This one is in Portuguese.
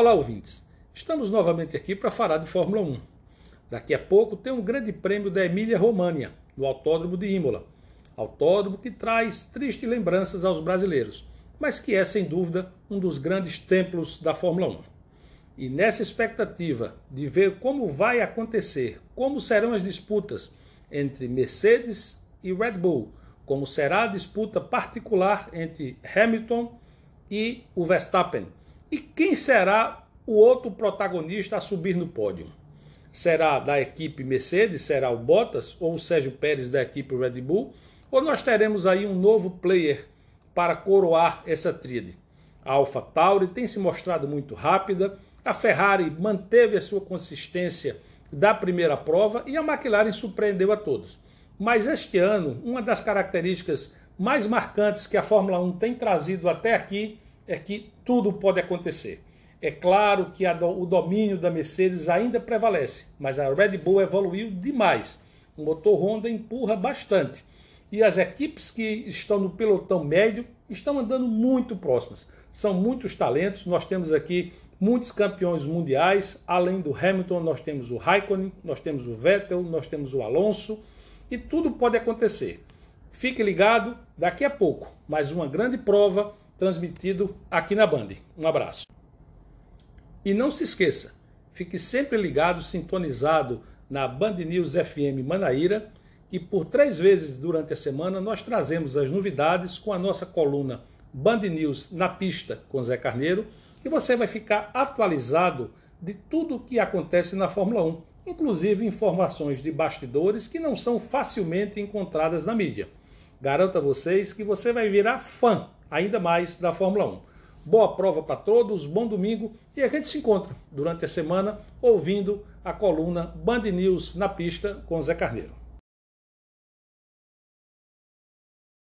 Olá, ouvintes. Estamos novamente aqui para falar de Fórmula 1. Daqui a pouco tem um grande prêmio da Emília-România, no Autódromo de Imola. Autódromo que traz tristes lembranças aos brasileiros, mas que é, sem dúvida, um dos grandes templos da Fórmula 1. E nessa expectativa de ver como vai acontecer, como serão as disputas entre Mercedes e Red Bull, como será a disputa particular entre Hamilton e o Verstappen, e quem será o outro protagonista a subir no pódio? Será da equipe Mercedes? Será o Bottas ou o Sérgio Pérez da equipe Red Bull? Ou nós teremos aí um novo player para coroar essa tríade? A Alpha Tauri tem se mostrado muito rápida, a Ferrari manteve a sua consistência da primeira prova e a McLaren surpreendeu a todos. Mas este ano, uma das características mais marcantes que a Fórmula 1 tem trazido até aqui é que tudo pode acontecer. É claro que o domínio da Mercedes ainda prevalece, mas a Red Bull evoluiu demais. O motor Honda empurra bastante. E as equipes que estão no pelotão médio estão andando muito próximas. São muitos talentos. Nós temos aqui muitos campeões mundiais. Além do Hamilton, nós temos o Raikkonen, nós temos o Vettel, nós temos o Alonso. E tudo pode acontecer. Fique ligado, daqui a pouco, mais uma grande prova transmitido aqui na Band. Um abraço. E não se esqueça, fique sempre ligado, sintonizado na Band News FM Manaíra, que por três vezes durante a semana nós trazemos as novidades com a nossa coluna Band News na pista com Zé Carneiro e você vai ficar atualizado de tudo o que acontece na Fórmula 1, inclusive informações de bastidores que não são facilmente encontradas na mídia. Garanto a vocês que você vai virar fã ainda mais da Fórmula 1. Boa prova para todos, bom domingo e a gente se encontra durante a semana ouvindo a coluna Band News na pista com Zé Carneiro.